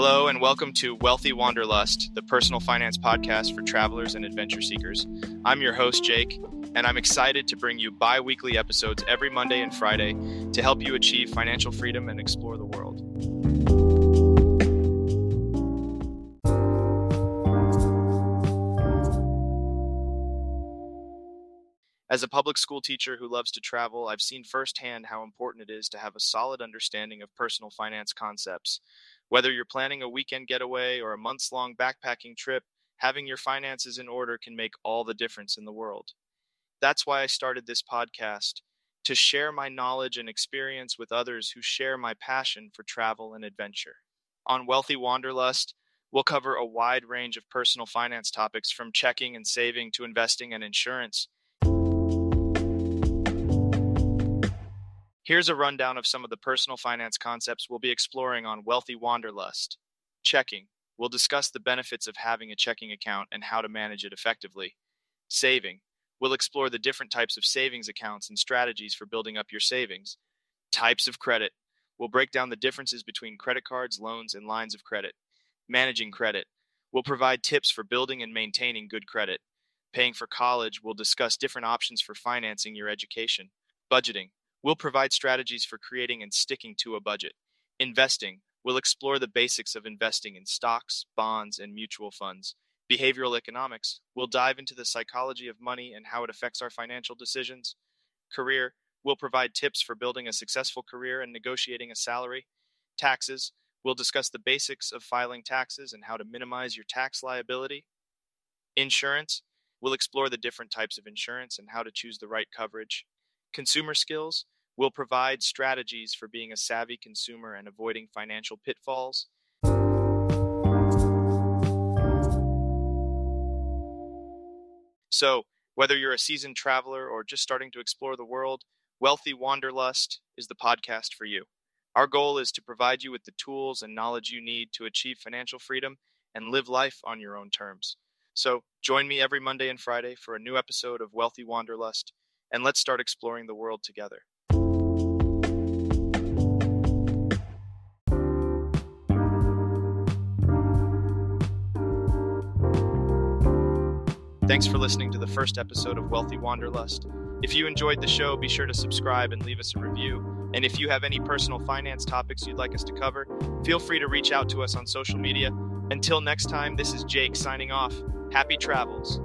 Hello, and welcome to Wealthy Wanderlust, the personal finance podcast for travelers and adventure seekers. I'm your host, Jake, and I'm excited to bring you bi weekly episodes every Monday and Friday to help you achieve financial freedom and explore the world. As a public school teacher who loves to travel, I've seen firsthand how important it is to have a solid understanding of personal finance concepts whether you're planning a weekend getaway or a months long backpacking trip, having your finances in order can make all the difference in the world. That's why I started this podcast to share my knowledge and experience with others who share my passion for travel and adventure. On Wealthy Wanderlust, we'll cover a wide range of personal finance topics from checking and saving to investing and insurance Here's a rundown of some of the personal finance concepts we'll be exploring on Wealthy Wanderlust. Checking. We'll discuss the benefits of having a checking account and how to manage it effectively. Saving. We'll explore the different types of savings accounts and strategies for building up your savings. Types of credit. We'll break down the differences between credit cards, loans, and lines of credit. Managing credit. We'll provide tips for building and maintaining good credit. Paying for college, we'll discuss different options for financing your education. Budgeting. We'll provide strategies for creating and sticking to a budget. Investing. We'll explore the basics of investing in stocks, bonds, and mutual funds. Behavioral economics. We'll dive into the psychology of money and how it affects our financial decisions. Career. We'll provide tips for building a successful career and negotiating a salary. Taxes. We'll discuss the basics of filing taxes and how to minimize your tax liability. Insurance. We'll explore the different types of insurance and how to choose the right coverage. Consumer skills will provide strategies for being a savvy consumer and avoiding financial pitfalls. So, whether you're a seasoned traveler or just starting to explore the world, Wealthy Wanderlust is the podcast for you. Our goal is to provide you with the tools and knowledge you need to achieve financial freedom and live life on your own terms. So, join me every Monday and Friday for a new episode of Wealthy Wanderlust and let's start exploring the world together. Thanks for listening to the first episode of Wealthy Wanderlust. If you enjoyed the show, be sure to subscribe and leave us a review. And if you have any personal finance topics you'd like us to cover, feel free to reach out to us on social media. Until next time, this is Jake signing off. Happy travels.